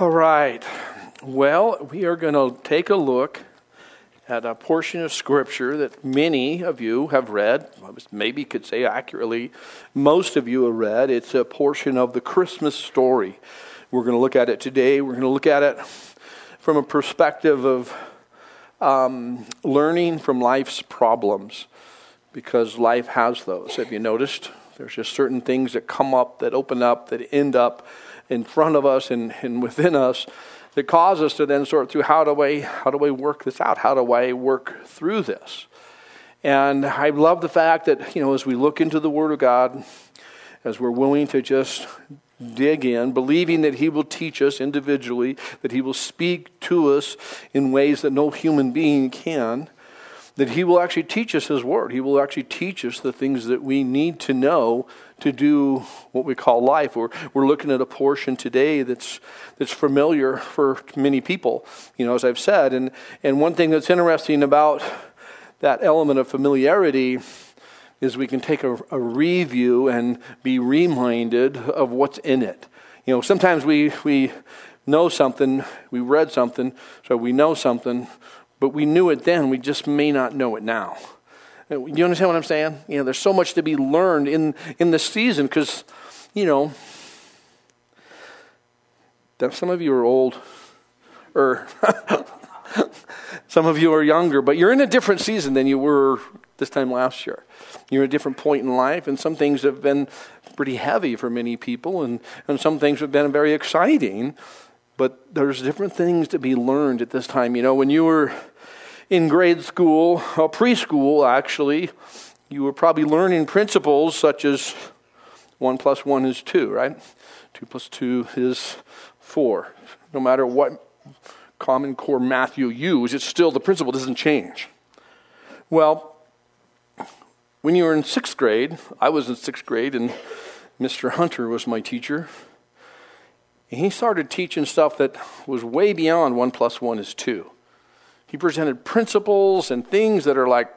All right. Well, we are going to take a look at a portion of Scripture that many of you have read. Maybe could say accurately, most of you have read. It's a portion of the Christmas story. We're going to look at it today. We're going to look at it from a perspective of um, learning from life's problems, because life has those. Have you noticed? There's just certain things that come up, that open up, that end up in front of us and, and within us that cause us to then sort through how do I how do I work this out? How do I work through this? And I love the fact that, you know, as we look into the Word of God, as we're willing to just dig in, believing that He will teach us individually, that He will speak to us in ways that no human being can, that He will actually teach us His Word. He will actually teach us the things that we need to know to do what we call life. We're, we're looking at a portion today that's, that's familiar for many people, you know, as I've said. And, and one thing that's interesting about that element of familiarity is we can take a, a review and be reminded of what's in it. You know, sometimes we, we know something, we read something, so we know something, but we knew it then, we just may not know it now. You understand what I'm saying? You know, there's so much to be learned in, in the season because, you know, some of you are old, or some of you are younger, but you're in a different season than you were this time last year. You're at a different point in life, and some things have been pretty heavy for many people, and, and some things have been very exciting. But there's different things to be learned at this time. You know, when you were in grade school, uh, preschool actually, you were probably learning principles such as 1 plus 1 is 2, right? 2 plus 2 is 4. No matter what common core math you use, it's still the principle doesn't change. Well, when you were in sixth grade, I was in sixth grade, and Mr. Hunter was my teacher. And he started teaching stuff that was way beyond 1 plus 1 is 2. He presented principles and things that are like,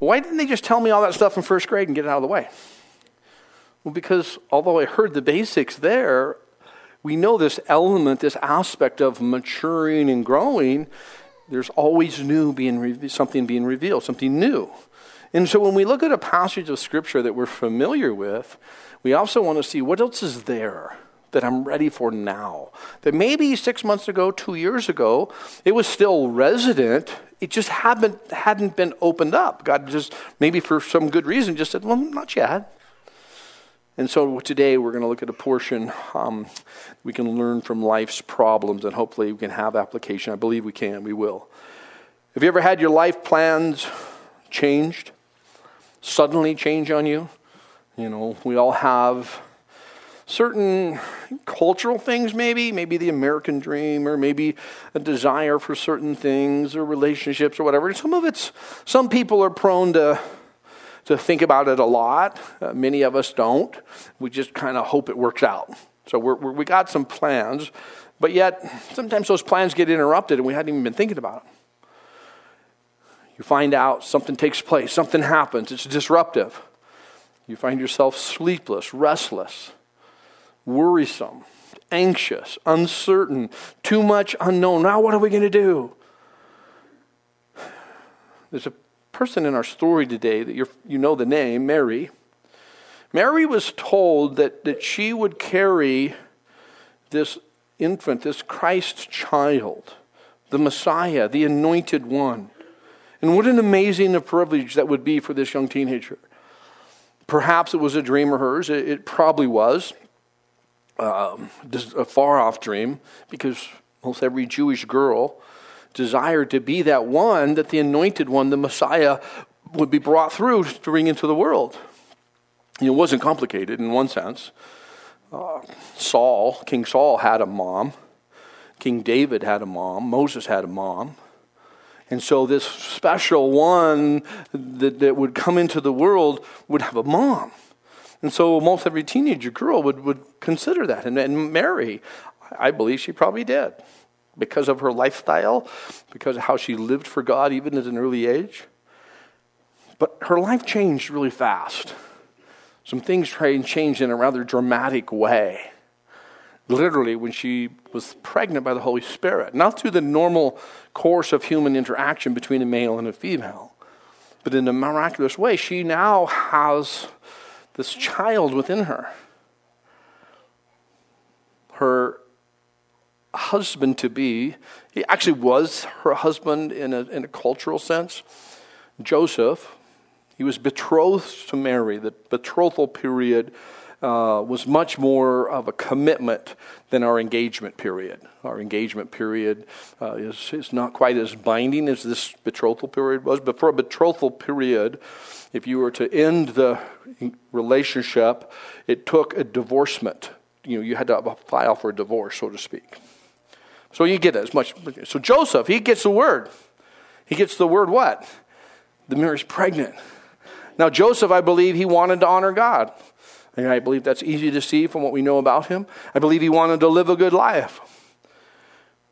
why didn't they just tell me all that stuff in first grade and get it out of the way? Well, because although I heard the basics there, we know this element, this aspect of maturing and growing, there's always new being something being revealed, something new. And so when we look at a passage of scripture that we're familiar with, we also want to see what else is there that I'm ready for now. That maybe six months ago, two years ago, it was still resident. It just hadn't, hadn't been opened up. God just, maybe for some good reason, just said, well, not yet. And so today we're going to look at a portion um, we can learn from life's problems, and hopefully we can have application. I believe we can, we will. Have you ever had your life plans changed? Suddenly change on you? You know, we all have certain cultural things, maybe, maybe the American dream, or maybe a desire for certain things or relationships or whatever. Some of it's, some people are prone to, to think about it a lot. Uh, many of us don't. We just kind of hope it works out. So we're, we're, we got some plans, but yet sometimes those plans get interrupted and we hadn't even been thinking about them. You find out something takes place, something happens, it's disruptive. You find yourself sleepless, restless worrisome, anxious, uncertain, too much unknown. Now, what are we going to do? There's a person in our story today that you know the name, Mary. Mary was told that, that she would carry this infant, this Christ child, the Messiah, the anointed one. And what an amazing privilege that would be for this young teenager. Perhaps it was a dream of hers, it, it probably was um, a far off dream because almost every Jewish girl desired to be that one that the anointed one, the Messiah, would be brought through to bring into the world. you it wasn't complicated in one sense. Uh, Saul, King Saul, had a mom. King David had a mom. Moses had a mom. And so this special one that, that would come into the world would have a mom. And so almost every teenager girl would, would consider that. And, and Mary, I believe she probably did because of her lifestyle, because of how she lived for God even at an early age. But her life changed really fast. Some things changed in a rather dramatic way. literally when she was pregnant by the Holy Spirit, not through the normal course of human interaction between a male and a female, but in a miraculous way, she now has this child within her. Her husband to be, he actually was her husband in a, in a cultural sense. Joseph, he was betrothed to Mary. The betrothal period uh, was much more of a commitment than our engagement period. Our engagement period uh, is, is not quite as binding as this betrothal period was, but for a betrothal period, if you were to end the relationship, it took a divorcement. You know, you had to file for a divorce, so to speak. So you get as much. So Joseph, he gets the word. He gets the word what? The Mary's pregnant. Now, Joseph, I believe he wanted to honor God. And I believe that's easy to see from what we know about him. I believe he wanted to live a good life,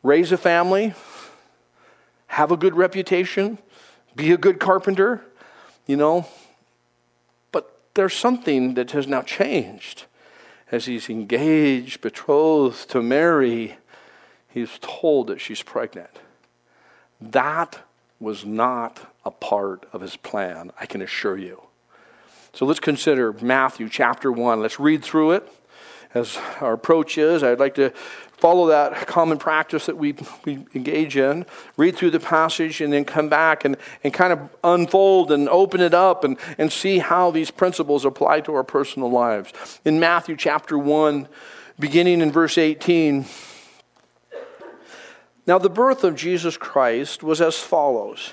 raise a family, have a good reputation, be a good carpenter, you know. But there's something that has now changed. As he's engaged, betrothed to Mary, he's told that she's pregnant. That was not a part of his plan, I can assure you. So let's consider Matthew chapter 1. Let's read through it. As our approach is, I'd like to follow that common practice that we, we engage in, read through the passage, and then come back and, and kind of unfold and open it up and, and see how these principles apply to our personal lives. In Matthew chapter 1, beginning in verse 18, now the birth of Jesus Christ was as follows.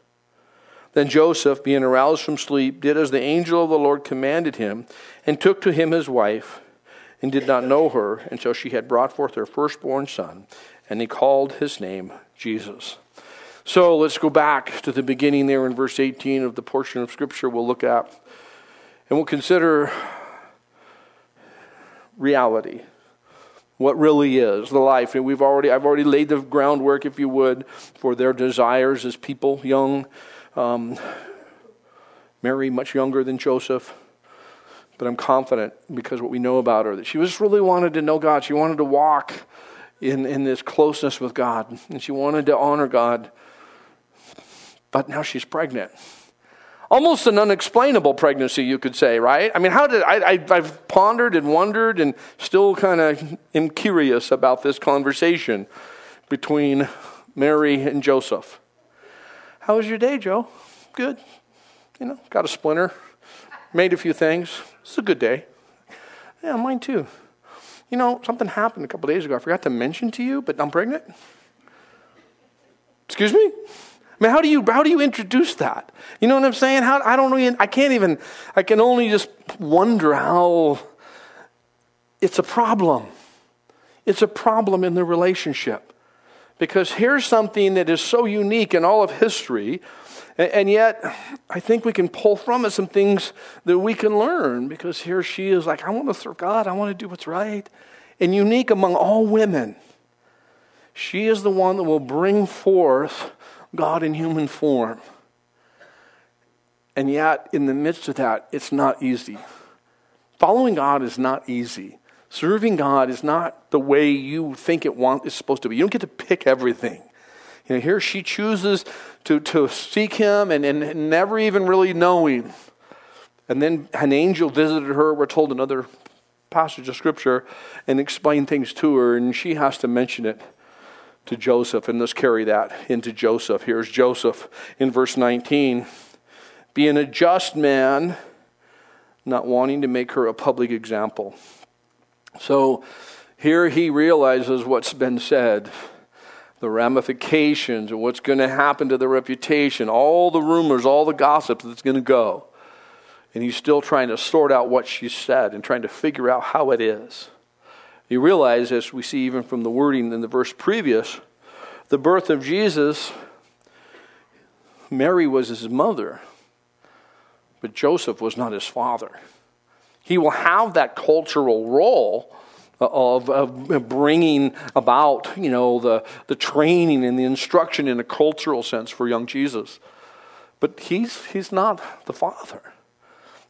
Then Joseph, being aroused from sleep, did as the angel of the Lord commanded him, and took to him his wife, and did not know her until she had brought forth her firstborn son, and he called his name Jesus. So let's go back to the beginning there in verse 18 of the portion of Scripture we'll look at, and we'll consider reality what really is the life we've already i've already laid the groundwork if you would for their desires as people young um, Mary, much younger than Joseph, but I'm confident because what we know about her that she just really wanted to know God. She wanted to walk in, in this closeness with God, and she wanted to honor God. But now she's pregnant. Almost an unexplainable pregnancy, you could say, right? I mean, how did I, I, I've pondered and wondered and still kind of am curious about this conversation between Mary and Joseph. How was your day, Joe? Good. You know, got a splinter, made a few things. It's a good day. Yeah, mine too. You know, something happened a couple days ago. I forgot to mention to you, but I'm pregnant. Excuse me? I mean, how do you how do you introduce that? You know what I'm saying? How I don't even I can't even I can only just wonder how it's a problem. It's a problem in the relationship. Because here's something that is so unique in all of history, and yet I think we can pull from it some things that we can learn. Because here she is like, I want to serve God, I want to do what's right. And unique among all women, she is the one that will bring forth God in human form. And yet, in the midst of that, it's not easy. Following God is not easy. Serving God is not the way you think it want, is supposed to be. You don't get to pick everything. You know, here she chooses to, to seek him and, and never even really knowing. And then an angel visited her, we're told another passage of scripture, and explained things to her, and she has to mention it to Joseph. And let's carry that into Joseph. Here's Joseph in verse 19 being a just man, not wanting to make her a public example. So here he realizes what's been said the ramifications and what's going to happen to the reputation, all the rumors, all the gossip that's going to go. And he's still trying to sort out what she said and trying to figure out how it is. You realize, as we see even from the wording in the verse previous, the birth of Jesus, Mary was his mother, but Joseph was not his father. He will have that cultural role of, of bringing about, you know, the, the training and the instruction in a cultural sense for young Jesus. But he's, he's not the father.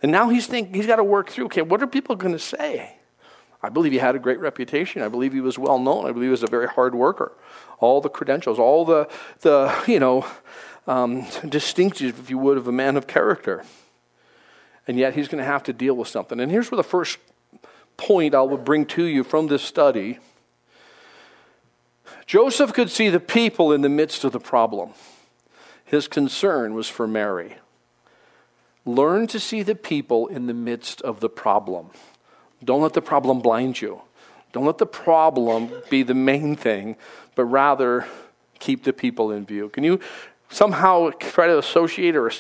And now he's thinking, he's got to work through, okay, what are people going to say? I believe he had a great reputation. I believe he was well known. I believe he was a very hard worker. All the credentials, all the, the you know, um, distinctives, if you would, of a man of character. And yet he's going to have to deal with something. And here's where the first point I will bring to you from this study Joseph could see the people in the midst of the problem. His concern was for Mary. Learn to see the people in the midst of the problem. Don't let the problem blind you. Don't let the problem be the main thing, but rather keep the people in view. Can you somehow try to associate or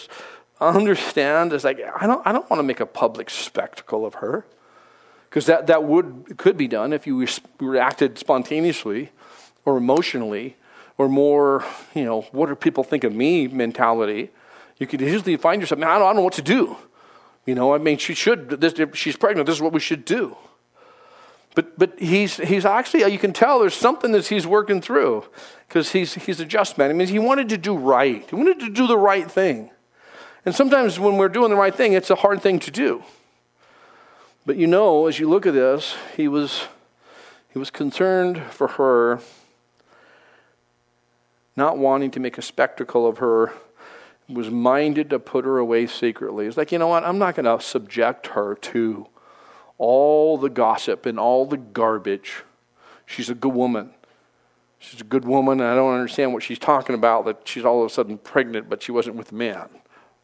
understand? It's like, I don't, I don't want to make a public spectacle of her. Because that, that would could be done if you reacted spontaneously or emotionally or more you know what do people think of me mentality. You could easily find yourself man i don't, I don't know what to do. You know i mean she should this, if she's pregnant this is what we should do. But but he's he's actually you can tell there's something that he's working through because he's he's a just man i mean he wanted to do right. He wanted to do the right thing and sometimes when we're doing the right thing it's a hard thing to do but you know, as you look at this, he was, he was concerned for her, not wanting to make a spectacle of her, was minded to put her away secretly. It's like, you know what? I'm not going to subject her to all the gossip and all the garbage. She's a good woman. She's a good woman, and I don't understand what she's talking about that she's all of a sudden pregnant, but she wasn't with a man.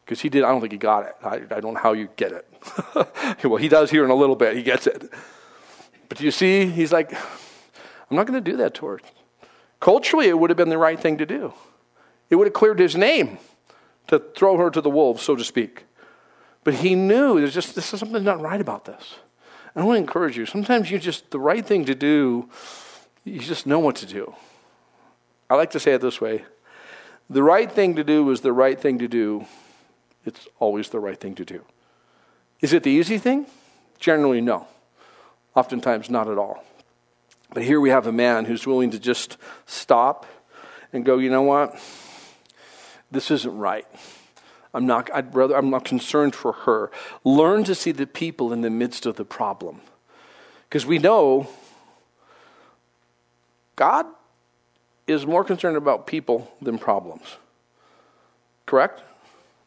Because he did, I don't think he got it. I, I don't know how you get it. well, he does here in a little bit. He gets it. But you see, he's like, I'm not going to do that to her. Culturally, it would have been the right thing to do. It would have cleared his name to throw her to the wolves, so to speak. But he knew there's just this is something not right about this. And I want to encourage you. Sometimes you just the right thing to do, you just know what to do. I like to say it this way. The right thing to do is the right thing to do it's always the right thing to do. Is it the easy thing? Generally, no. Oftentimes, not at all. But here we have a man who's willing to just stop and go, you know what? This isn't right. I'm not, I'd rather, I'm not concerned for her. Learn to see the people in the midst of the problem. Because we know God is more concerned about people than problems. Correct?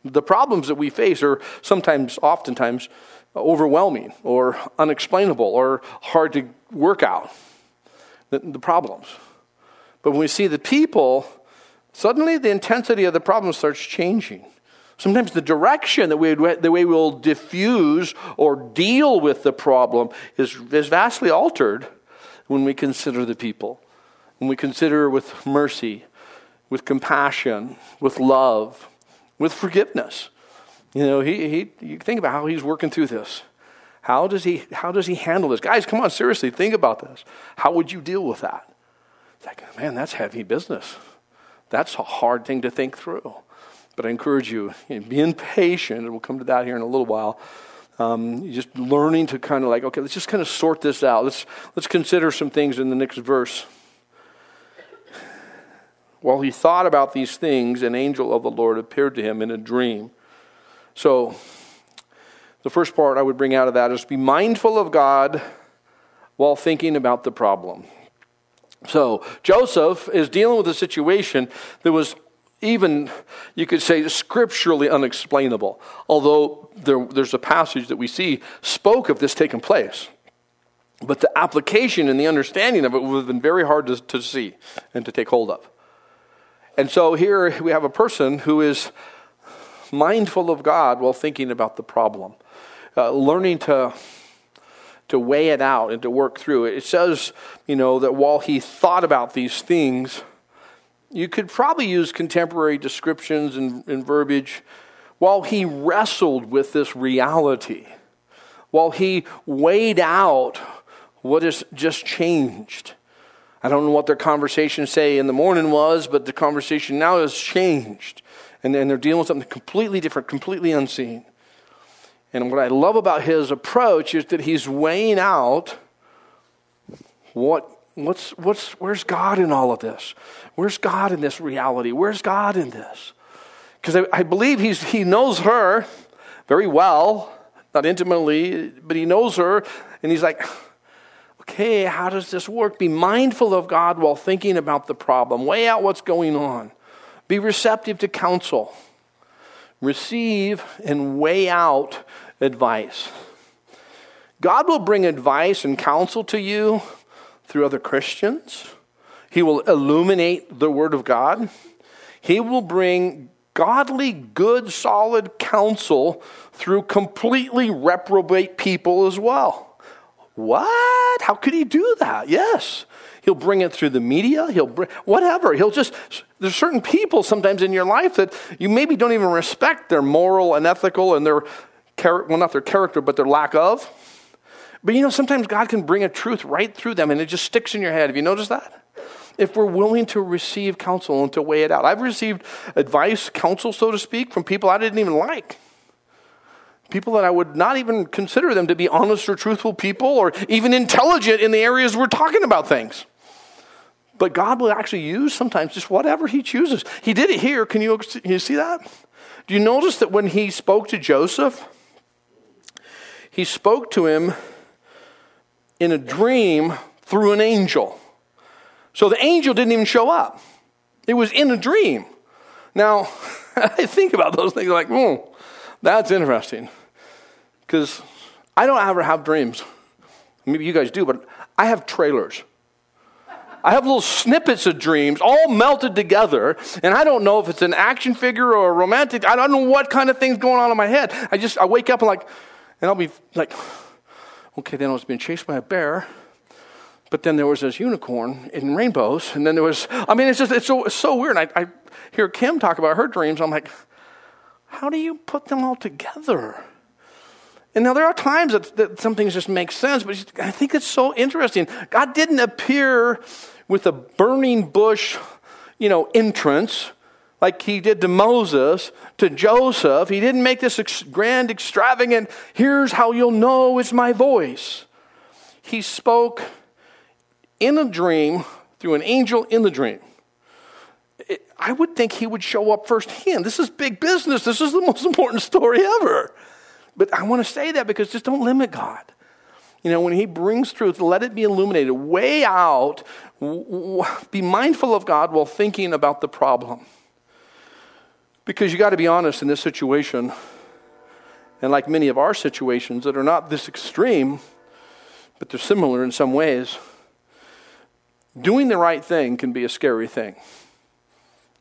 The problems that we face are sometimes, oftentimes, overwhelming or unexplainable or hard to work out. The, the, problems. But when we see the people, suddenly the intensity of the problem starts changing. Sometimes the direction that we, the way we'll diffuse or deal with the problem is, is vastly altered when we consider the people. When we consider with mercy, with compassion, with love, with forgiveness. You know, he, he, you think about how he's working through this. How does, he, how does he handle this? Guys, come on, seriously, think about this. How would you deal with that? It's like, man, that's heavy business. That's a hard thing to think through. But I encourage you, you know, being patient, and we'll come to that here in a little while. Um, just learning to kind of like, okay, let's just kind of sort this out. Let's, let's consider some things in the next verse. While he thought about these things, an angel of the Lord appeared to him in a dream. So, the first part I would bring out of that is be mindful of God while thinking about the problem. So, Joseph is dealing with a situation that was even, you could say, scripturally unexplainable, although there, there's a passage that we see spoke of this taking place. But the application and the understanding of it would have been very hard to, to see and to take hold of. And so here we have a person who is mindful of God while thinking about the problem, uh, learning to to weigh it out and to work through it. It says, you know, that while he thought about these things, you could probably use contemporary descriptions and, and verbiage. While he wrestled with this reality, while he weighed out what has just changed. I don't know what their conversation say in the morning was, but the conversation now has changed. And, and they're dealing with something completely different, completely unseen. And what I love about his approach is that he's weighing out what, what's, what's, where's God in all of this? Where's God in this reality? Where's God in this? Because I, I believe he's, he knows her very well, not intimately, but he knows her, and he's like, okay, how does this work? Be mindful of God while thinking about the problem. Weigh out what's going on. Be receptive to counsel. Receive and weigh out advice. God will bring advice and counsel to you through other Christians. He will illuminate the Word of God. He will bring godly, good, solid counsel through completely reprobate people as well. What? How could he do that? Yes. He'll bring it through the media. He'll bring whatever. He'll just there's certain people sometimes in your life that you maybe don't even respect their moral and ethical and their well not their character but their lack of. But you know sometimes God can bring a truth right through them and it just sticks in your head. Have you noticed that? If we're willing to receive counsel and to weigh it out. I've received advice, counsel so to speak from people I didn't even like people that I would not even consider them to be honest or truthful people or even intelligent in the areas we're talking about things. But God will actually use sometimes just whatever He chooses. He did it here. Can you, can you see that? Do you notice that when He spoke to Joseph, He spoke to him in a dream through an angel. So the angel didn't even show up, it was in a dream. Now, I think about those things like, hmm, that's interesting. Because I don't ever have dreams. Maybe you guys do, but I have trailers. I have little snippets of dreams all melted together, and I don't know if it's an action figure or a romantic. I don't know what kind of things going on in my head. I just I wake up and like, and I'll be like, okay, then I was being chased by a bear, but then there was this unicorn in rainbows, and then there was. I mean, it's just it's so it's so weird. I, I hear Kim talk about her dreams. I'm like, how do you put them all together? And now there are times that, that some things just make sense, but I think it's so interesting. God didn't appear with a burning bush, you know, entrance like he did to Moses, to Joseph. He didn't make this ex- grand, extravagant, here's how you'll know it's my voice. He spoke in a dream through an angel in the dream. It, I would think he would show up firsthand. This is big business. This is the most important story ever. But I want to say that because just don't limit God. You know, when He brings truth, let it be illuminated. Weigh out, be mindful of God while thinking about the problem. Because you got to be honest in this situation, and like many of our situations that are not this extreme, but they're similar in some ways, doing the right thing can be a scary thing.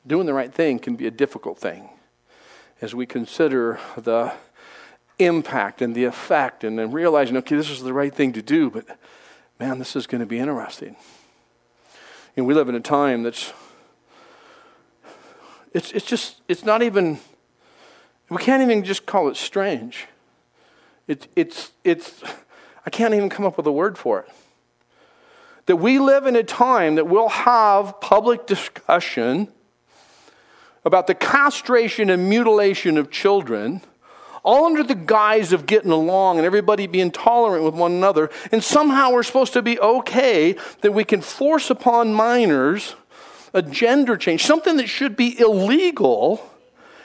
Doing the right thing can be a difficult thing as we consider the impact and the effect, and then realizing, okay, this is the right thing to do, but man, this is going to be interesting. And we live in a time that's, it's, it's just, it's not even, we can't even just call it strange. It, it's, it's, I can't even come up with a word for it. That we live in a time that we'll have public discussion about the castration and mutilation of children all under the guise of getting along and everybody being tolerant with one another. And somehow we're supposed to be okay that we can force upon minors a gender change, something that should be illegal.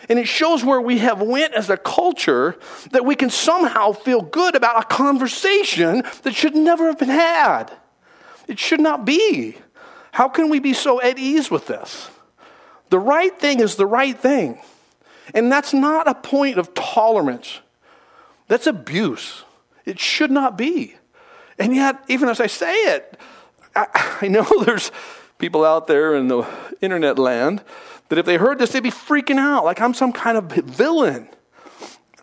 And it shows where we have went as a culture that we can somehow feel good about a conversation that should never have been had. It should not be. How can we be so at ease with this? The right thing is the right thing. And that's not a point of tolerance, that's abuse. It should not be. And yet, even as I say it, I, I know there's people out there in the internet land that if they heard this, they'd be freaking out like I'm some kind of villain.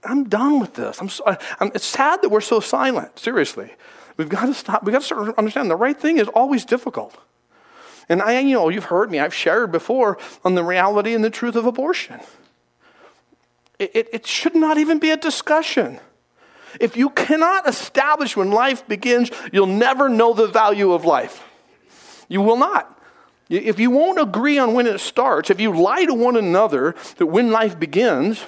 I'm done with this. I'm, so, I'm it's sad that we're so silent. Seriously, we've got to stop. We've got to start to understand the right thing is always difficult. And I, you know, you've heard me. I've shared before on the reality and the truth of abortion. It, it, it should not even be a discussion. If you cannot establish when life begins, you'll never know the value of life. You will not. If you won't agree on when it starts, if you lie to one another that when life begins,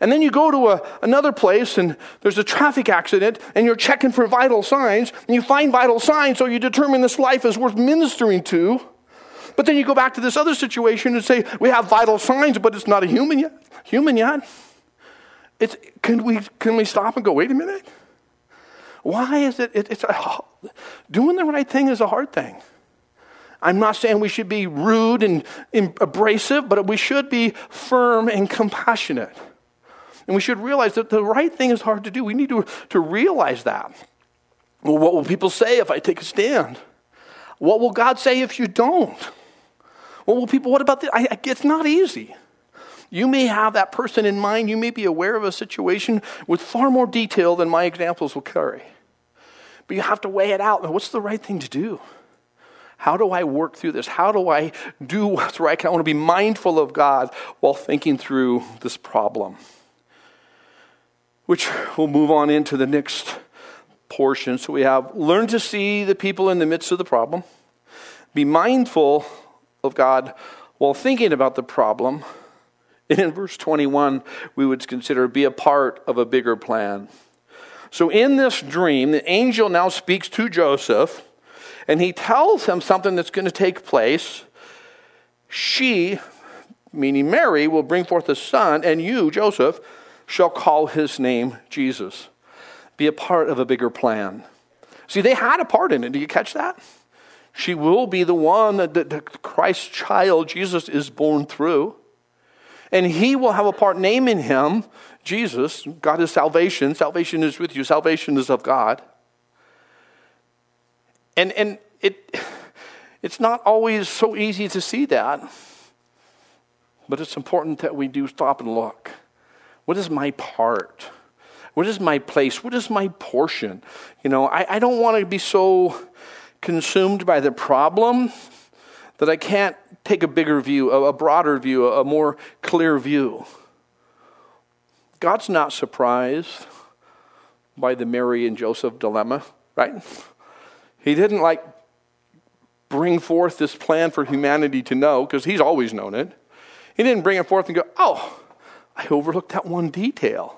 and then you go to a, another place and there's a traffic accident and you're checking for vital signs and you find vital signs, so you determine this life is worth ministering to. But then you go back to this other situation and say, we have vital signs, but it's not a human yet. Human yet. It's, can, we, can we stop and go, wait a minute? Why is it, it it's a, doing the right thing is a hard thing. I'm not saying we should be rude and, and abrasive, but we should be firm and compassionate. And we should realize that the right thing is hard to do. We need to, to realize that. Well, what will people say if I take a stand? What will God say if you don't? What will people, what about this? I, it's not easy. You may have that person in mind. You may be aware of a situation with far more detail than my examples will carry. But you have to weigh it out. What's the right thing to do? How do I work through this? How do I do what's right? I want to be mindful of God while thinking through this problem. Which we'll move on into the next portion. So we have learn to see the people in the midst of the problem, be mindful of God while thinking about the problem. And in verse 21, we would consider be a part of a bigger plan. So in this dream, the angel now speaks to Joseph and he tells him something that's going to take place. She, meaning Mary, will bring forth a son, and you, Joseph, shall call his name Jesus. Be a part of a bigger plan. See, they had a part in it. Do you catch that? She will be the one that the Christ child, Jesus, is born through. And he will have a part naming him Jesus. God is salvation. Salvation is with you, salvation is of God. And, and it, it's not always so easy to see that, but it's important that we do stop and look. What is my part? What is my place? What is my portion? You know, I, I don't want to be so consumed by the problem that I can't take a bigger view, a, broader view, a, a more clear view. God's not surprised by the Mary and Joseph dilemma, right? He didn't like bring forth this plan for humanity to know, because he's always known it. He didn't bring it forth and go, oh, I overlooked that one detail.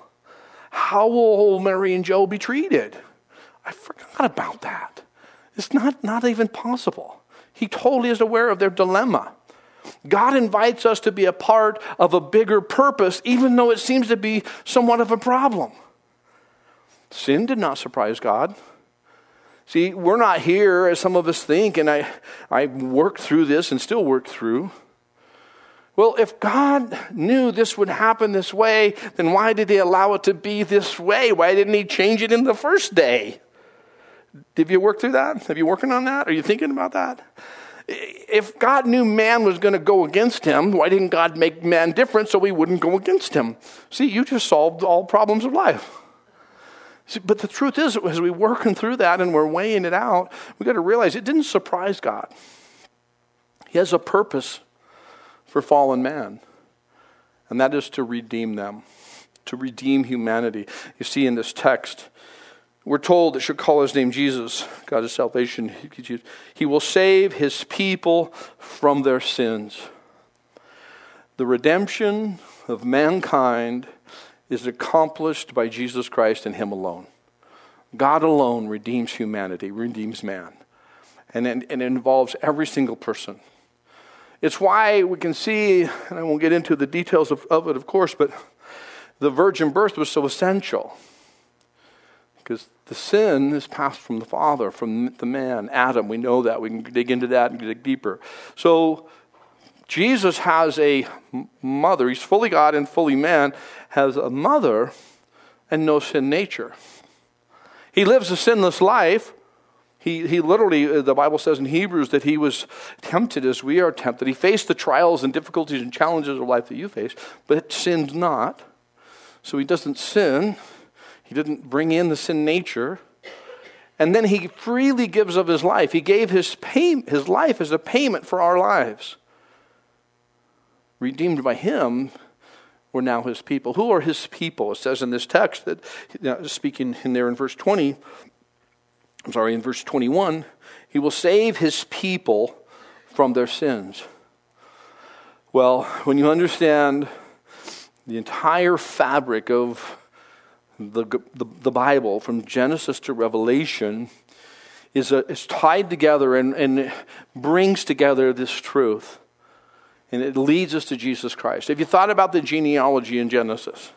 How will Mary and Joe be treated? I forgot about that. It's not, not even possible. He totally is aware of their dilemma. God invites us to be a part of a bigger purpose, even though it seems to be somewhat of a problem. Sin did not surprise God. See, we're not here as some of us think, and I, I worked through this and still work through. Well, if God knew this would happen this way, then why did He allow it to be this way? Why didn't He change it in the first day? Did you work through that? Have you working on that? Are you thinking about that? If God knew man was going to go against him, why didn't God make man different so he wouldn't go against him? See, you just solved all problems of life. See, but the truth is, as we're working through that and we're weighing it out, we've got to realize it didn't surprise God. He has a purpose for fallen man, and that is to redeem them, to redeem humanity. You see in this text, we're told that should call his name Jesus, God is salvation. He will save his people from their sins. The redemption of mankind is accomplished by Jesus Christ and Him alone. God alone redeems humanity, redeems man. And it, and it involves every single person. It's why we can see, and I won't get into the details of, of it, of course, but the virgin birth was so essential. Because the sin is passed from the father, from the man, Adam. We know that. We can dig into that and dig deeper. So Jesus has a mother. He's fully God and fully man, has a mother and no sin nature. He lives a sinless life, He, he literally, uh, the Bible says in Hebrews that he was tempted as we are tempted. He faced the trials and difficulties and challenges of life that you face, but sinned not. So he doesn't sin. He didn't bring in the sin nature. And then he freely gives of his life. He gave his, pay, his life as a payment for our lives. Redeemed by him, we're now his people. Who are his people? It says in this text that, you know, speaking in there in verse 20, I'm sorry, in verse 21, he will save his people from their sins. Well, when you understand the entire fabric of the, the, the Bible, from Genesis to Revelation, is, a, is tied together and, and brings together this truth. And it leads us to Jesus Christ. Have you thought about the genealogy in Genesis?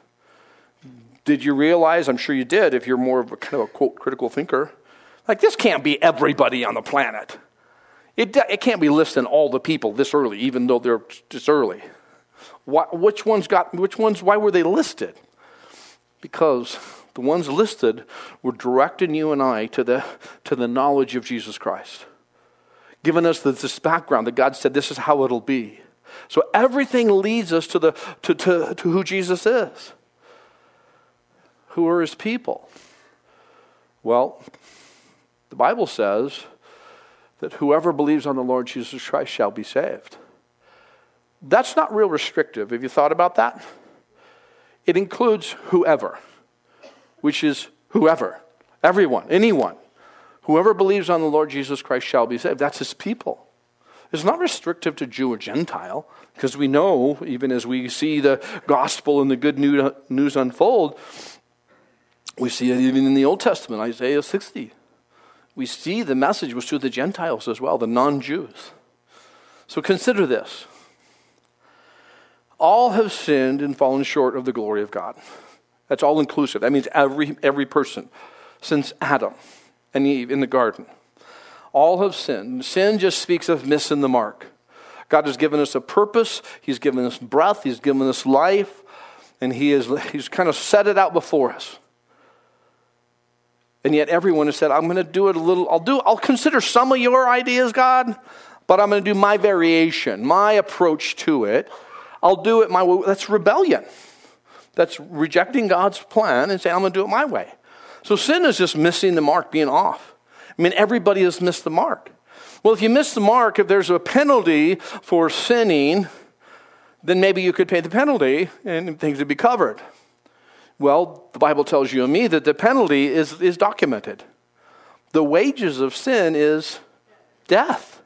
Did you realize? I'm sure you did, if you're more of a kind of a quote critical thinker like, this can't be everybody on the planet. It, it can't be listing all the people this early, even though they're this early. Why, which ones got, which ones, why were they listed? Because the ones listed were directing you and I to the, to the knowledge of Jesus Christ, giving us this background that God said this is how it'll be. So everything leads us to, the, to, to, to who Jesus is. Who are his people? Well, the Bible says that whoever believes on the Lord Jesus Christ shall be saved. That's not real restrictive. Have you thought about that? It includes whoever, which is whoever, everyone, anyone. Whoever believes on the Lord Jesus Christ shall be saved. That's his people. It's not restrictive to Jew or Gentile, because we know, even as we see the gospel and the good news unfold, we see it even in the Old Testament, Isaiah 60 we see the message was to the Gentiles as well, the non Jews. So consider this all have sinned and fallen short of the glory of God. That's all inclusive. That means every, every person since Adam and Eve in the garden. All have sinned. Sin just speaks of missing the mark. God has given us a purpose, He's given us breath, He's given us life, and He has, He's kind of set it out before us. And yet everyone has said, I'm going to do it a little, I'll do, I'll consider some of your ideas, God, but I'm going to do my variation, my approach to it. I'll do it my way. That's rebellion. That's rejecting God's plan and saying, I'm going to do it my way. So sin is just missing the mark, being off. I mean, everybody has missed the mark. Well, if you miss the mark, if there's a penalty for sinning, then maybe you could pay the penalty and things would be covered. Well, the Bible tells you and me that the penalty is, is documented. The wages of sin is death.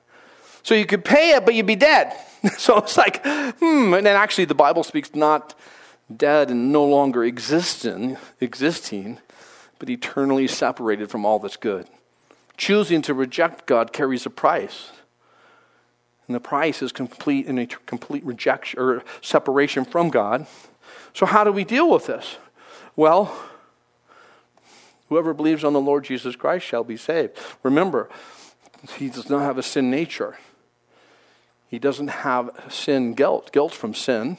So you could pay it, but you'd be dead. so it's like, hmm. And then actually, the Bible speaks not dead and no longer existing, existing, but eternally separated from all that's good. Choosing to reject God carries a price. And the price is complete and a complete rejection or separation from God. So how do we deal with this? Well, whoever believes on the Lord Jesus Christ shall be saved. Remember, he does not have a sin nature. He doesn't have sin guilt, guilt from sin.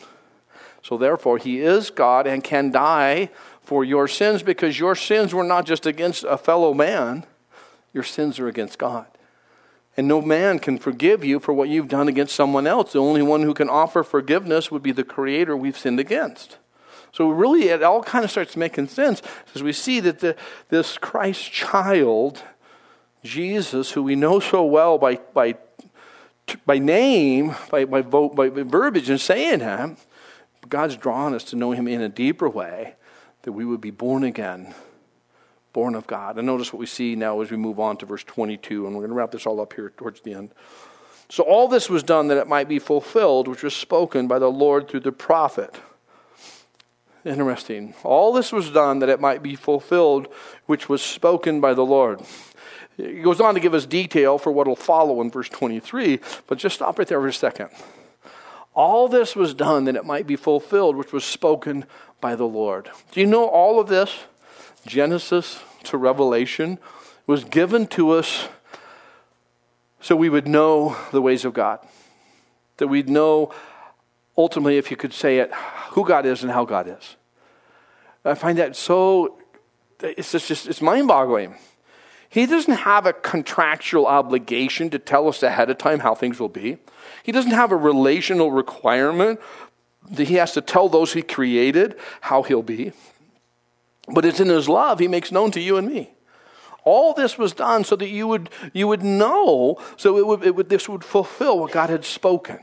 So therefore, he is God and can die for your sins because your sins were not just against a fellow man, your sins are against God. And no man can forgive you for what you've done against someone else. The only one who can offer forgiveness would be the Creator we've sinned against. So really, it all kind of starts making sense as we see that the, this Christ child, Jesus, who we know so well by, by, by name, by, by, by verbiage and saying him, God's drawn us to know him in a deeper way, that we would be born again, born of God. And notice what we see now as we move on to verse 22, and we're going to wrap this all up here towards the end. So all this was done that it might be fulfilled, which was spoken by the Lord through the prophet. Interesting. All this was done that it might be fulfilled, which was spoken by the Lord. He goes on to give us detail for what will follow in verse 23, but just stop right there for a second. All this was done that it might be fulfilled, which was spoken by the Lord. Do you know all of this? Genesis to Revelation was given to us so we would know the ways of God, that we'd know ultimately, if you could say it, who God is and how God is. I find that so, it's just, it's mind boggling. He doesn't have a contractual obligation to tell us ahead of time how things will be. He doesn't have a relational requirement that he has to tell those he created how he'll be. But it's in his love he makes known to you and me. All this was done so that you would, you would know, so it would, it would, this would fulfill what God had spoken.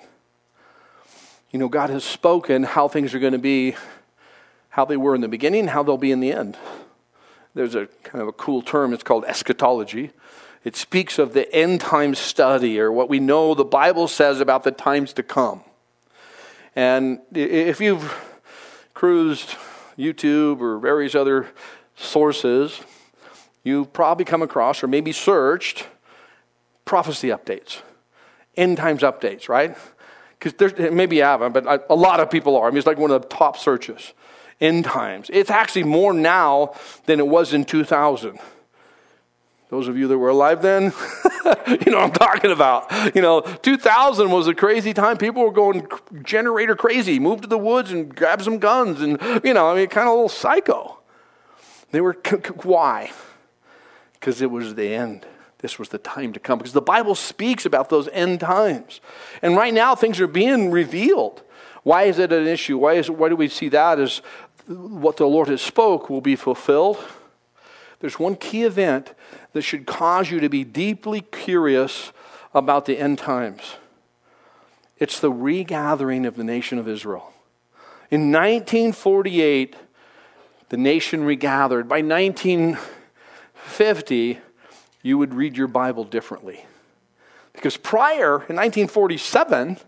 You know, God has spoken how things are going to be, how they were in the beginning, how they'll be in the end. There's a kind of a cool term, it's called eschatology. It speaks of the end time study or what we know the Bible says about the times to come. And if you've cruised YouTube or various other sources, you've probably come across or maybe searched prophecy updates, end times updates, right? Because maybe you haven't, but a lot of people are. I mean, it's like one of the top searches. End times. It's actually more now than it was in 2000. Those of you that were alive then, you know I'm talking about. You know, 2000 was a crazy time. People were going generator crazy, moved to the woods and grabbed some guns, and, you know, I mean, kind of a little psycho. They were, why? Because it was the end. This was the time to come. Because the Bible speaks about those end times. And right now, things are being revealed. Why is it an issue? Why, is, why do we see that as what the Lord has spoke will be fulfilled? There's one key event that should cause you to be deeply curious about the end times. It's the regathering of the nation of Israel. In 1948, the nation regathered. By 1950, you would read your Bible differently. Because prior, in 1947,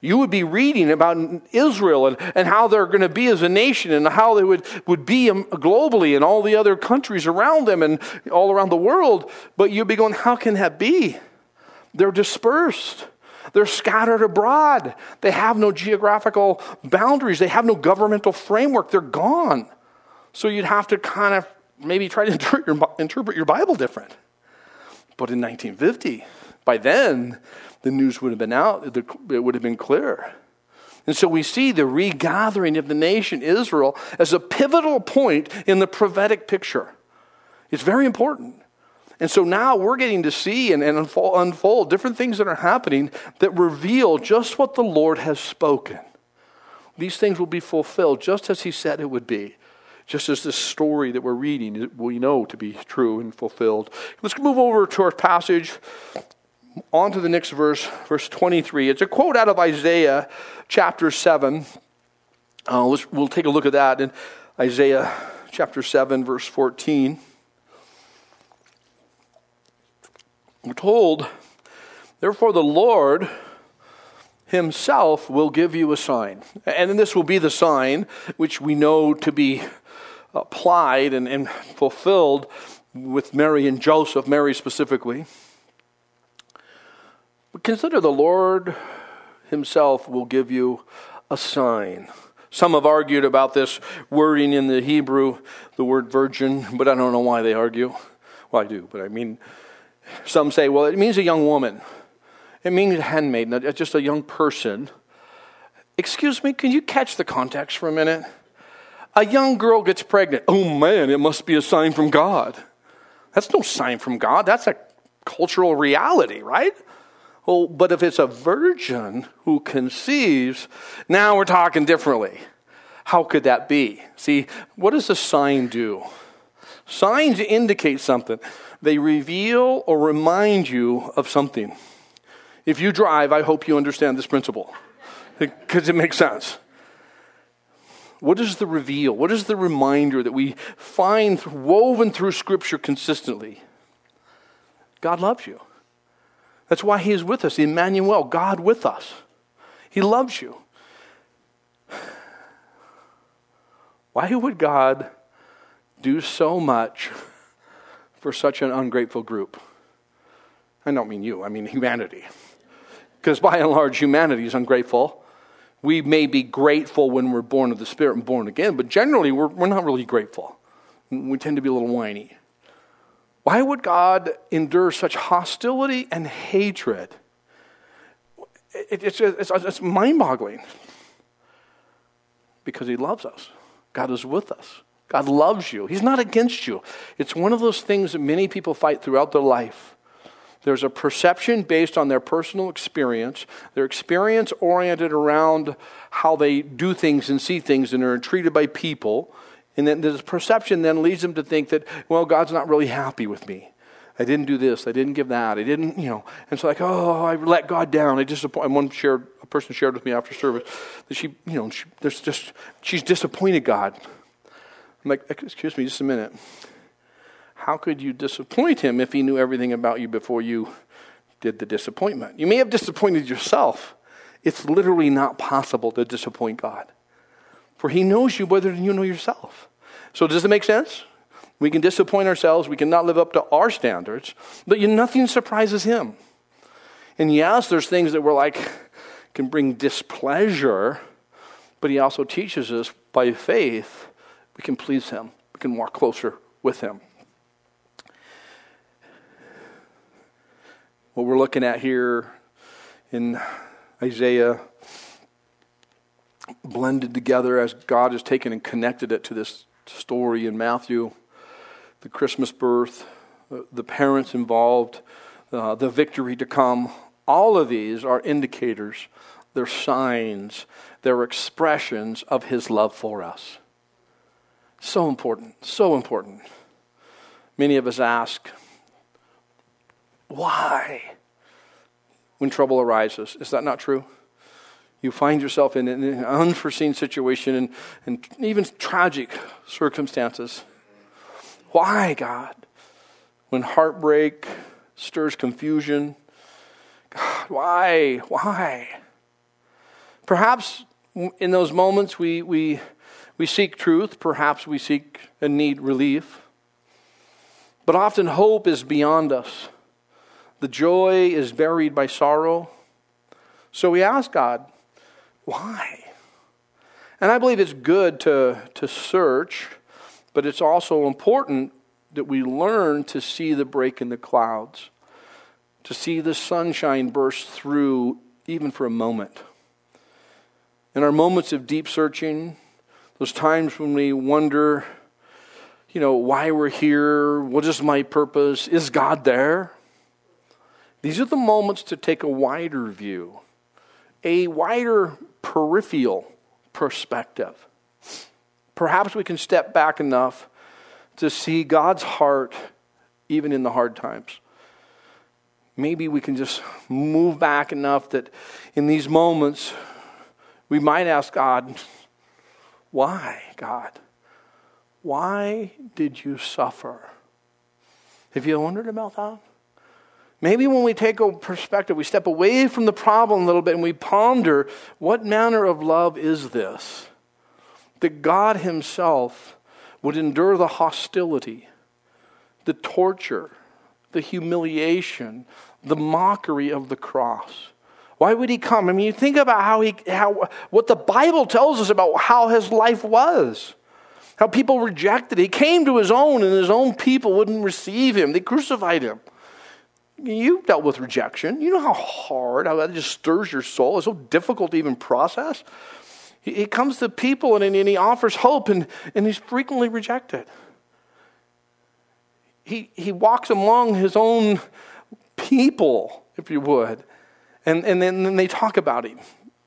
you would be reading about Israel and, and how they're going to be as a nation and how they would, would be um, globally and all the other countries around them and all around the world. But you'd be going, how can that be? They're dispersed. They're scattered abroad. They have no geographical boundaries. They have no governmental framework. They're gone. So you'd have to kind of maybe try to interpret your, interpret your Bible different. But in 1950, by then, the news would have been out, it would have been clear. And so we see the regathering of the nation Israel as a pivotal point in the prophetic picture. It's very important. And so now we're getting to see and, and unfold, unfold different things that are happening that reveal just what the Lord has spoken. These things will be fulfilled just as He said it would be just as this story that we're reading we know to be true and fulfilled. Let's move over to our passage on to the next verse, verse 23. It's a quote out of Isaiah chapter 7. Uh, we'll take a look at that in Isaiah chapter 7, verse 14. We're told, therefore, the Lord himself will give you a sign. And this will be the sign which we know to be applied and, and fulfilled with Mary and Joseph, Mary specifically. Consider the Lord Himself will give you a sign. Some have argued about this wording in the Hebrew, the word virgin, but I don't know why they argue. Well, I do, but I mean, some say, well, it means a young woman. It means a handmaiden, just a young person. Excuse me, can you catch the context for a minute? A young girl gets pregnant. Oh man, it must be a sign from God. That's no sign from God. That's a cultural reality, right? Well, but if it's a virgin who conceives, now we're talking differently. How could that be? See, what does a sign do? Signs indicate something, they reveal or remind you of something. If you drive, I hope you understand this principle because it makes sense. What is the reveal? What is the reminder that we find woven through Scripture consistently? God loves you. That's why He is with us, Emmanuel, God with us. He loves you. Why would God do so much for such an ungrateful group? I don't mean you, I mean humanity. Because by and large, humanity is ungrateful. We may be grateful when we're born of the Spirit and born again, but generally, we're, we're not really grateful. We tend to be a little whiny. Why would God endure such hostility and hatred? It, it's, it's, it's mind boggling. Because He loves us, God is with us. God loves you. He's not against you. It's one of those things that many people fight throughout their life. There's a perception based on their personal experience, their experience oriented around how they do things and see things and are treated by people. And then this perception then leads them to think that, well, God's not really happy with me. I didn't do this. I didn't give that. I didn't, you know. And so like, oh, I let God down. I disappoint. One shared, a person shared with me after service that she, you know, she, there's just she's disappointed God. I'm like, excuse me, just a minute. How could you disappoint him if he knew everything about you before you did the disappointment? You may have disappointed yourself. It's literally not possible to disappoint God, for he knows you better than you know yourself. So, does it make sense? We can disappoint ourselves. We cannot live up to our standards, but you, nothing surprises him. And yes, there's things that we're like, can bring displeasure, but he also teaches us by faith we can please him, we can walk closer with him. What we're looking at here in Isaiah, blended together as God has taken and connected it to this story in Matthew the Christmas birth, the parents involved, uh, the victory to come. All of these are indicators, they're signs, they're expressions of His love for us. So important, so important. Many of us ask, why? When trouble arises. Is that not true? You find yourself in an unforeseen situation and, and even tragic circumstances. Why, God? When heartbreak stirs confusion, God, why? Why? Perhaps in those moments we, we, we seek truth, perhaps we seek and need relief. But often hope is beyond us. The joy is buried by sorrow. So we ask God, why? And I believe it's good to, to search but it's also important that we learn to see the break in the clouds, to see the sunshine burst through even for a moment. In our moments of deep searching, those times when we wonder, you know, why we're here, what is my purpose, is God there? These are the moments to take a wider view, a wider peripheral perspective. Perhaps we can step back enough to see God's heart even in the hard times. Maybe we can just move back enough that in these moments we might ask God, Why, God? Why did you suffer? Have you wondered about that? Maybe when we take a perspective, we step away from the problem a little bit and we ponder, what manner of love is this? that God Himself would endure the hostility, the torture, the humiliation, the mockery of the cross. Why would he come? I mean, you think about how he, how, what the Bible tells us about how his life was, how people rejected. He came to his own, and his own people wouldn't receive him. They crucified him. You dealt with rejection. You know how hard, how that just stirs your soul. It's so difficult to even process. He, he comes to people and, and he offers hope, and, and he's frequently rejected. He, he walks among his own people, if you would, and, and then, then they talk about him.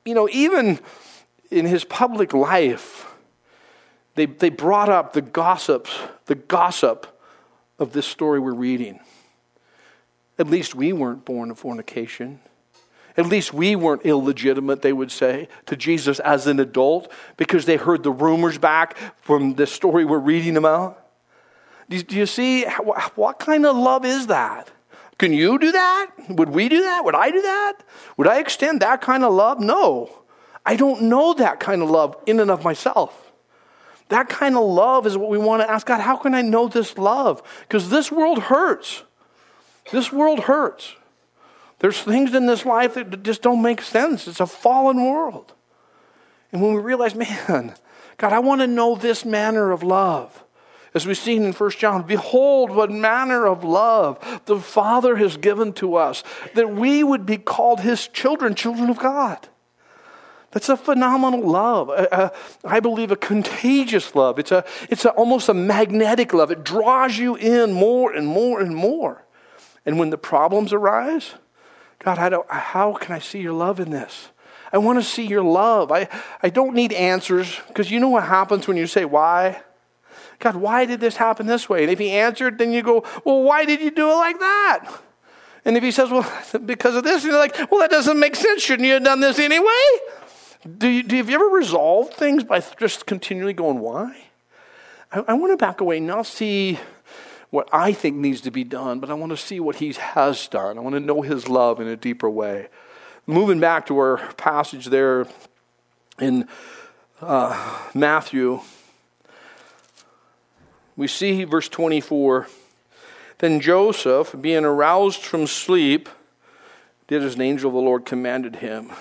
You know, even in his public life, they, they brought up the gossips, the gossip of this story we're reading. At least we weren't born of fornication. At least we weren't illegitimate, they would say, to Jesus as an adult because they heard the rumors back from the story we're reading about. Do you see what kind of love is that? Can you do that? Would we do that? Would I do that? Would I extend that kind of love? No. I don't know that kind of love in and of myself. That kind of love is what we want to ask God, how can I know this love? Because this world hurts. This world hurts. There's things in this life that just don't make sense. It's a fallen world. And when we realize, man, God, I want to know this manner of love. As we've seen in 1 John, behold, what manner of love the Father has given to us, that we would be called his children, children of God. That's a phenomenal love. I believe a contagious love. It's, a, it's a, almost a magnetic love. It draws you in more and more and more. And when the problems arise, God, I don't, how can I see your love in this? I want to see your love. I, I don't need answers because you know what happens when you say, Why? God, why did this happen this way? And if he answered, then you go, Well, why did you do it like that? And if he says, Well, because of this, and you're like, Well, that doesn't make sense. Shouldn't you have done this anyway? Do you, do you, have you ever resolved things by just continually going, why? I, I want to back away, not see what I think needs to be done, but I want to see what he has done. I want to know his love in a deeper way. Moving back to our passage there in uh, Matthew, we see verse 24. Then Joseph, being aroused from sleep, did as an angel of the Lord commanded him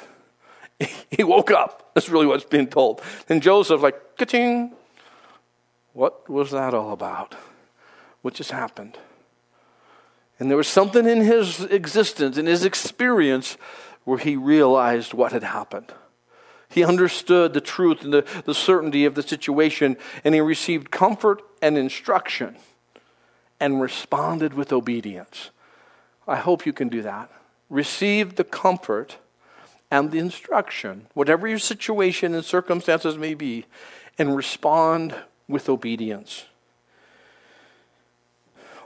he woke up. That's really what's being told. And Joseph, like, ka What was that all about? What just happened? And there was something in his existence, in his experience, where he realized what had happened. He understood the truth and the, the certainty of the situation, and he received comfort and instruction and responded with obedience. I hope you can do that. Receive the comfort and the instruction, whatever your situation and circumstances may be, and respond with obedience.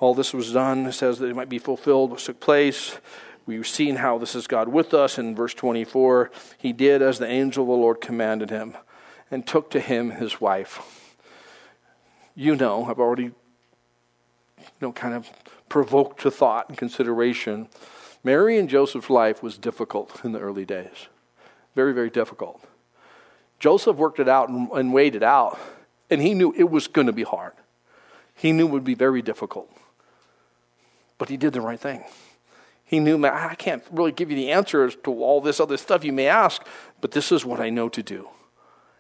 All this was done, says that it might be fulfilled, what took place. We've seen how this is God with us in verse 24. He did as the angel of the Lord commanded him and took to him his wife. You know, I've already you know, kind of provoked to thought and consideration Mary and Joseph's life was difficult in the early days. Very, very difficult. Joseph worked it out and, and it out, and he knew it was going to be hard. He knew it would be very difficult. But he did the right thing. He knew, I can't really give you the answers to all this other stuff you may ask, but this is what I know to do.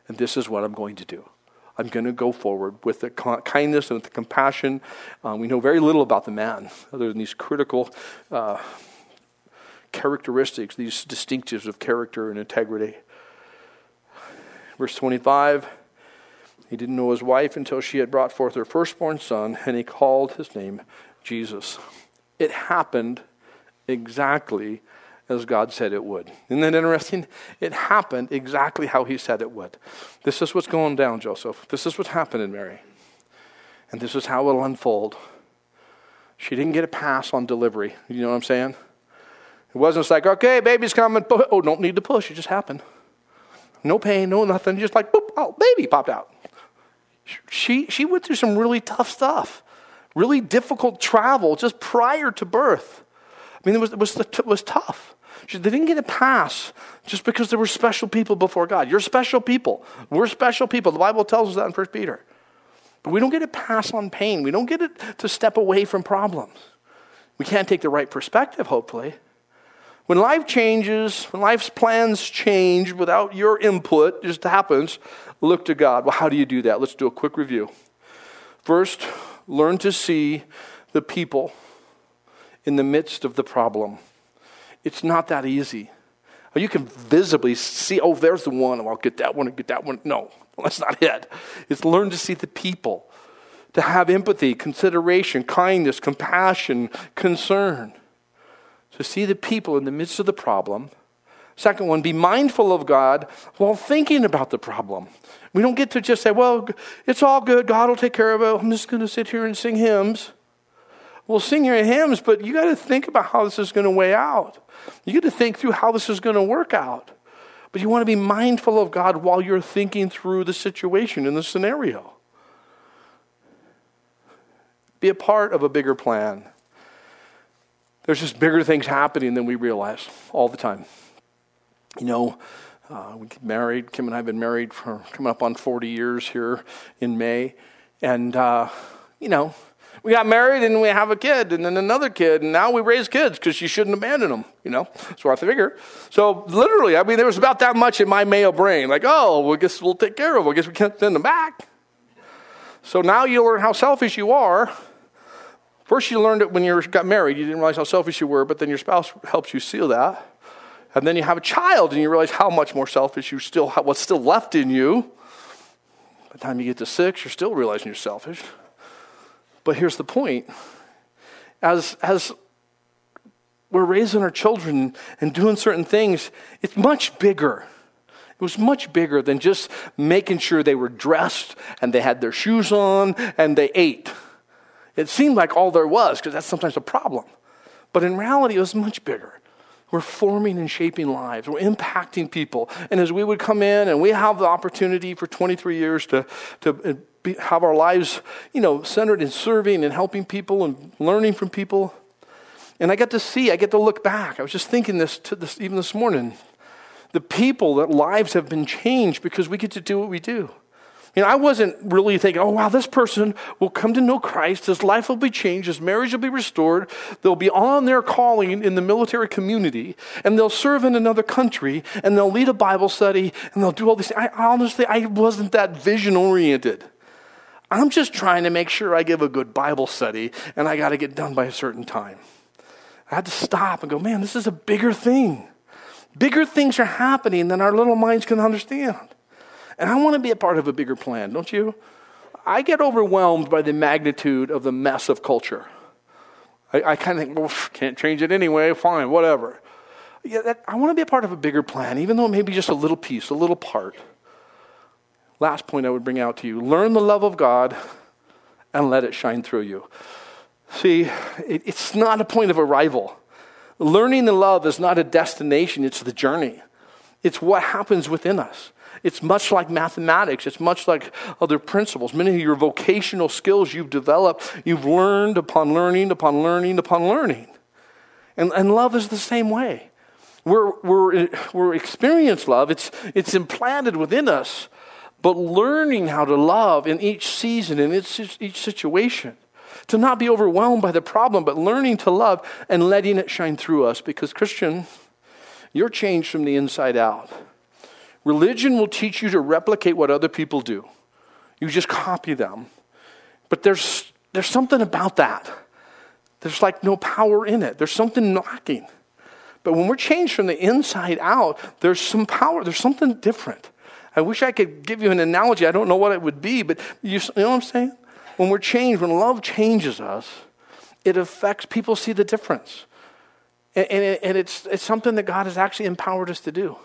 And this is what I'm going to do. I'm going to go forward with the kindness and with the compassion. Um, we know very little about the man, other than these critical uh, characteristics, these distinctives of character and integrity. Verse 25 He didn't know his wife until she had brought forth her firstborn son, and he called his name Jesus. It happened exactly as God said it would. Isn't that interesting? It happened exactly how He said it would. This is what's going down, Joseph. This is what's happening, Mary. And this is how it'll unfold. She didn't get a pass on delivery. You know what I'm saying? It wasn't like, okay, baby's coming. Oh, don't need to push. It just happened. No pain, no nothing. Just like, boop, oh, baby popped out. She, she went through some really tough stuff, really difficult travel just prior to birth. I mean, it was, it was, it was tough. They didn't get a pass just because they were special people before God. You're special people. We're special people. The Bible tells us that in 1 Peter. But we don't get a pass on pain. We don't get it to step away from problems. We can't take the right perspective, hopefully. When life changes, when life's plans change without your input, just happens, look to God. Well, how do you do that? Let's do a quick review. First, learn to see the people in the midst of the problem. It's not that easy. Oh, you can visibly see, oh, there's the one, I'll get that one and get that one. No, that's not it. It's learn to see the people, to have empathy, consideration, kindness, compassion, concern. So see the people in the midst of the problem. Second one, be mindful of God while thinking about the problem. We don't get to just say, well, it's all good. God will take care of it. I'm just going to sit here and sing hymns. Well, sing your hymns, but you got to think about how this is going to weigh out. You got to think through how this is going to work out. But you want to be mindful of God while you're thinking through the situation and the scenario. Be a part of a bigger plan. There's just bigger things happening than we realize all the time. You know, uh, we get married. Kim and I have been married for coming up on 40 years here in May. And, uh, you know, we got married and we have a kid and then another kid and now we raise kids because you shouldn't abandon them you know so i figure so literally i mean there was about that much in my male brain like oh well, i guess we'll take care of them i guess we can't send them back so now you learn how selfish you are First, you learned it when you got married. You didn't realize how selfish you were, but then your spouse helps you seal that. And then you have a child and you realize how much more selfish you still have, what's still left in you. By the time you get to six, you're still realizing you're selfish. But here's the point. As, as we're raising our children and doing certain things, it's much bigger. It was much bigger than just making sure they were dressed and they had their shoes on and they ate. It seemed like all there was because that's sometimes a problem. But in reality, it was much bigger. We're forming and shaping lives. We're impacting people. And as we would come in and we have the opportunity for 23 years to, to uh, be, have our lives, you know, centered in serving and helping people and learning from people. And I get to see, I get to look back. I was just thinking this, this even this morning. The people that lives have been changed because we get to do what we do. You know, I wasn't really thinking, oh, wow, this person will come to know Christ. His life will be changed. His marriage will be restored. They'll be on their calling in the military community, and they'll serve in another country, and they'll lead a Bible study, and they'll do all these things. I, honestly, I wasn't that vision oriented. I'm just trying to make sure I give a good Bible study, and I got to get done by a certain time. I had to stop and go, man, this is a bigger thing. Bigger things are happening than our little minds can understand. And I want to be a part of a bigger plan, don't you? I get overwhelmed by the magnitude of the mess of culture. I, I kind of think, well, can't change it anyway, fine, whatever. Yeah, that, I want to be a part of a bigger plan, even though it may be just a little piece, a little part. Last point I would bring out to you learn the love of God and let it shine through you. See, it, it's not a point of arrival. Learning the love is not a destination, it's the journey. It's what happens within us. It's much like mathematics. It's much like other principles. Many of your vocational skills you've developed, you've learned upon learning, upon learning, upon learning. And, and love is the same way. We're, we're, we're experienced love, it's, it's implanted within us, but learning how to love in each season, in each, each situation. To not be overwhelmed by the problem, but learning to love and letting it shine through us. Because, Christian, you're changed from the inside out. Religion will teach you to replicate what other people do. You just copy them. But there's, there's something about that. There's like no power in it. There's something lacking. But when we're changed from the inside out, there's some power. There's something different. I wish I could give you an analogy. I don't know what it would be, but you, you know what I'm saying? When we're changed, when love changes us, it affects people see the difference. And, and, and it's, it's something that God has actually empowered us to do.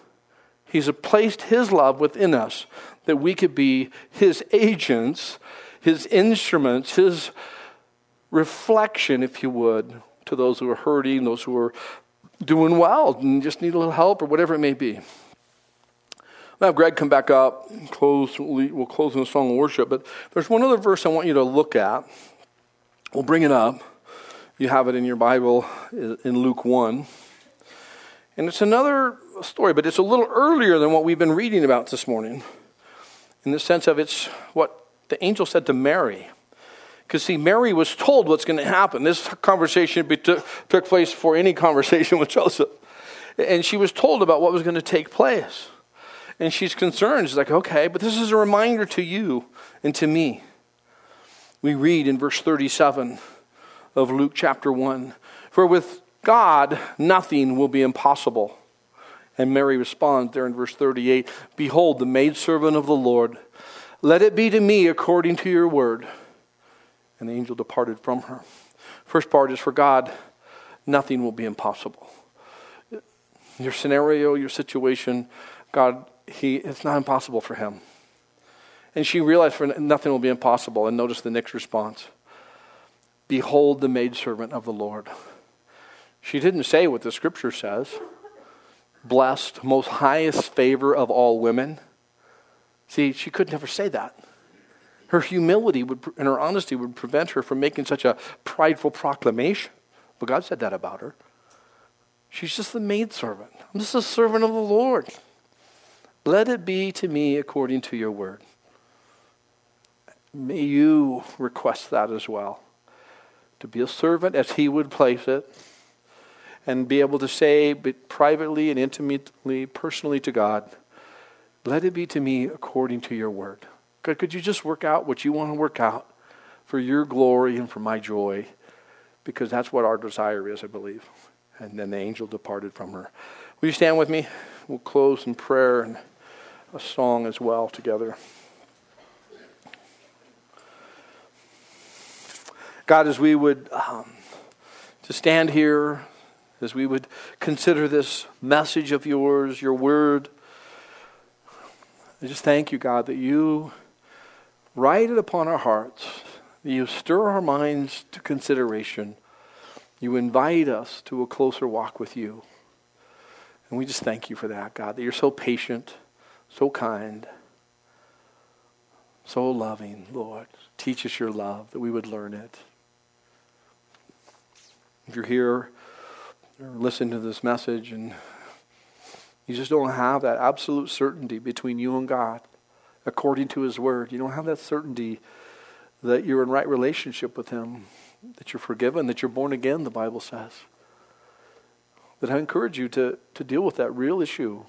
He's placed His love within us that we could be His agents, His instruments, His reflection, if you would, to those who are hurting, those who are doing well and just need a little help or whatever it may be. Have Greg come back up. Close, we'll close in a song of worship. But there's one other verse I want you to look at. We'll bring it up. You have it in your Bible in Luke 1. And it's another story, but it's a little earlier than what we've been reading about this morning, in the sense of it's what the angel said to Mary. Because, see, Mary was told what's going to happen. This conversation took, took place before any conversation with Joseph. And she was told about what was going to take place. And she's concerned. She's like, okay, but this is a reminder to you and to me. We read in verse 37 of Luke chapter 1 For with God, nothing will be impossible. And Mary responds there in verse 38 Behold, the maidservant of the Lord, let it be to me according to your word. And the angel departed from her. First part is for God, nothing will be impossible. Your scenario, your situation, God, he, it's not impossible for him. And she realized for nothing will be impossible. And notice the next response Behold the maidservant of the Lord. She didn't say what the scripture says blessed, most highest favor of all women. See, she could never say that. Her humility would, and her honesty would prevent her from making such a prideful proclamation. But God said that about her. She's just the maidservant. I'm just a servant of the Lord. Let it be to me according to your word. May you request that as well. To be a servant as he would place it and be able to say but privately and intimately, personally to God, let it be to me according to your word. God, could you just work out what you want to work out for your glory and for my joy? Because that's what our desire is, I believe. And then the angel departed from her. Will you stand with me? We'll close in prayer and a song as well together. God, as we would um, to stand here, as we would consider this message of yours, your word, I just thank you, God, that you write it upon our hearts, that you stir our minds to consideration. You invite us to a closer walk with you. And we just thank you for that, God, that you're so patient, so kind, so loving, Lord. Teach us your love, that we would learn it. If you're here or listen to this message and you just don't have that absolute certainty between you and God according to His Word, you don't have that certainty that you're in right relationship with Him, that you're forgiven, that you're born again, the Bible says. That I encourage you to, to deal with that real issue.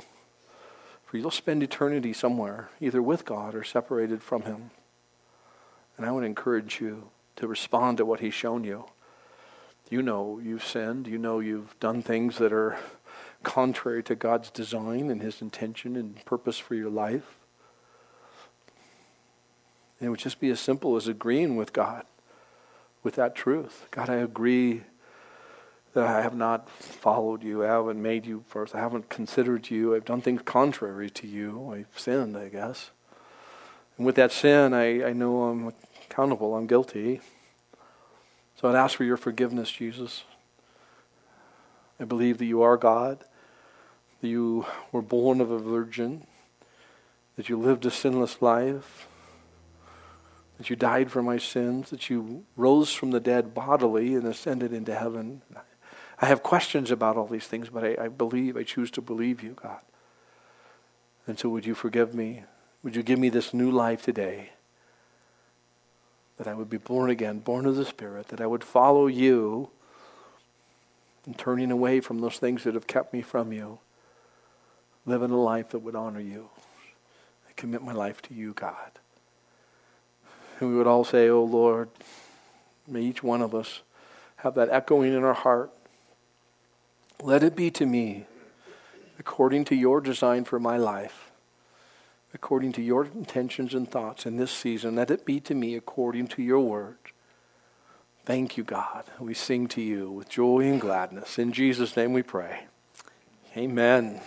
For you'll spend eternity somewhere, either with God or separated from Him. And I would encourage you to respond to what He's shown you. You know you've sinned. You know you've done things that are contrary to God's design and His intention and purpose for your life. And it would just be as simple as agreeing with God with that truth. God, I agree that I have not followed you. I haven't made you first. I haven't considered you. I've done things contrary to you. I've sinned, I guess. And with that sin, I, I know I'm accountable. I'm guilty. So I'd ask for your forgiveness, Jesus. I believe that you are God, that you were born of a virgin, that you lived a sinless life, that you died for my sins, that you rose from the dead bodily and ascended into heaven. I have questions about all these things, but I, I believe, I choose to believe you, God. And so would you forgive me? Would you give me this new life today? That I would be born again, born of the Spirit, that I would follow you and turning away from those things that have kept me from you, living a life that would honor you. I commit my life to you, God. And we would all say, Oh Lord, may each one of us have that echoing in our heart. Let it be to me according to your design for my life, according to your intentions and thoughts in this season. Let it be to me according to your word. Thank you, God. We sing to you with joy and gladness. In Jesus' name we pray. Amen.